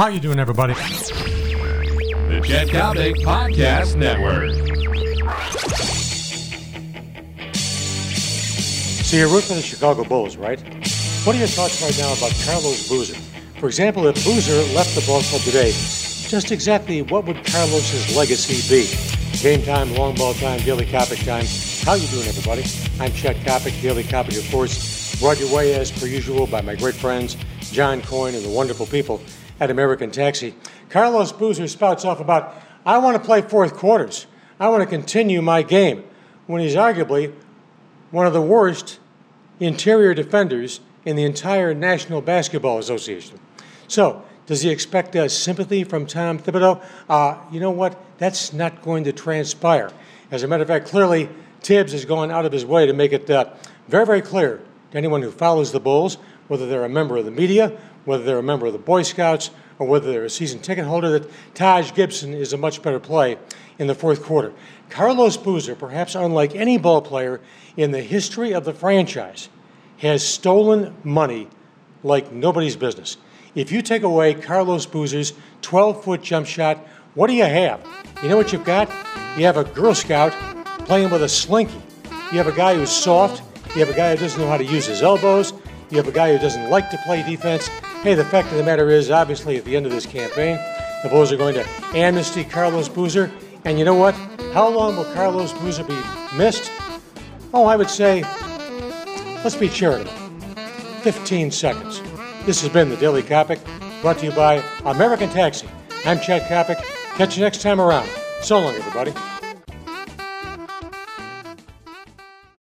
How you doing, everybody? The Chet Coppock Podcast Network. So you're rooting for the Chicago Bulls, right? What are your thoughts right now about Carlos Boozer? For example, if Boozer left the ball club today, just exactly what would Carlos's legacy be? Game time, long ball time, daily Coppock time. How you doing, everybody? I'm Chet Coppock, Daily Coppock, of course, brought your way as per usual by my great friends John Coyne and the wonderful people at American Taxi. Carlos Boozer spouts off about, I want to play fourth quarters. I want to continue my game, when he's arguably one of the worst interior defenders in the entire National Basketball Association. So, does he expect uh, sympathy from Tom Thibodeau? Uh, you know what? That's not going to transpire. As a matter of fact, clearly, Thibs has gone out of his way to make it uh, very, very clear to anyone who follows the Bulls, whether they're a member of the media, whether they're a member of the Boy Scouts, or whether they're a season ticket holder, that Taj Gibson is a much better play in the fourth quarter. Carlos Boozer, perhaps unlike any ball player in the history of the franchise, has stolen money like nobody's business. If you take away Carlos Boozer's 12 foot jump shot, what do you have? You know what you've got? You have a Girl Scout playing with a slinky. You have a guy who's soft. You have a guy who doesn't know how to use his elbows. You have a guy who doesn't like to play defense. Hey, the fact of the matter is, obviously, at the end of this campaign, the Bulls are going to amnesty Carlos Boozer. And you know what? How long will Carlos Boozer be missed? Oh, I would say, let's be charitable. 15 seconds. This has been the Daily Coppock, brought to you by American Taxi. I'm Chet Coppock. Catch you next time around. So long, everybody.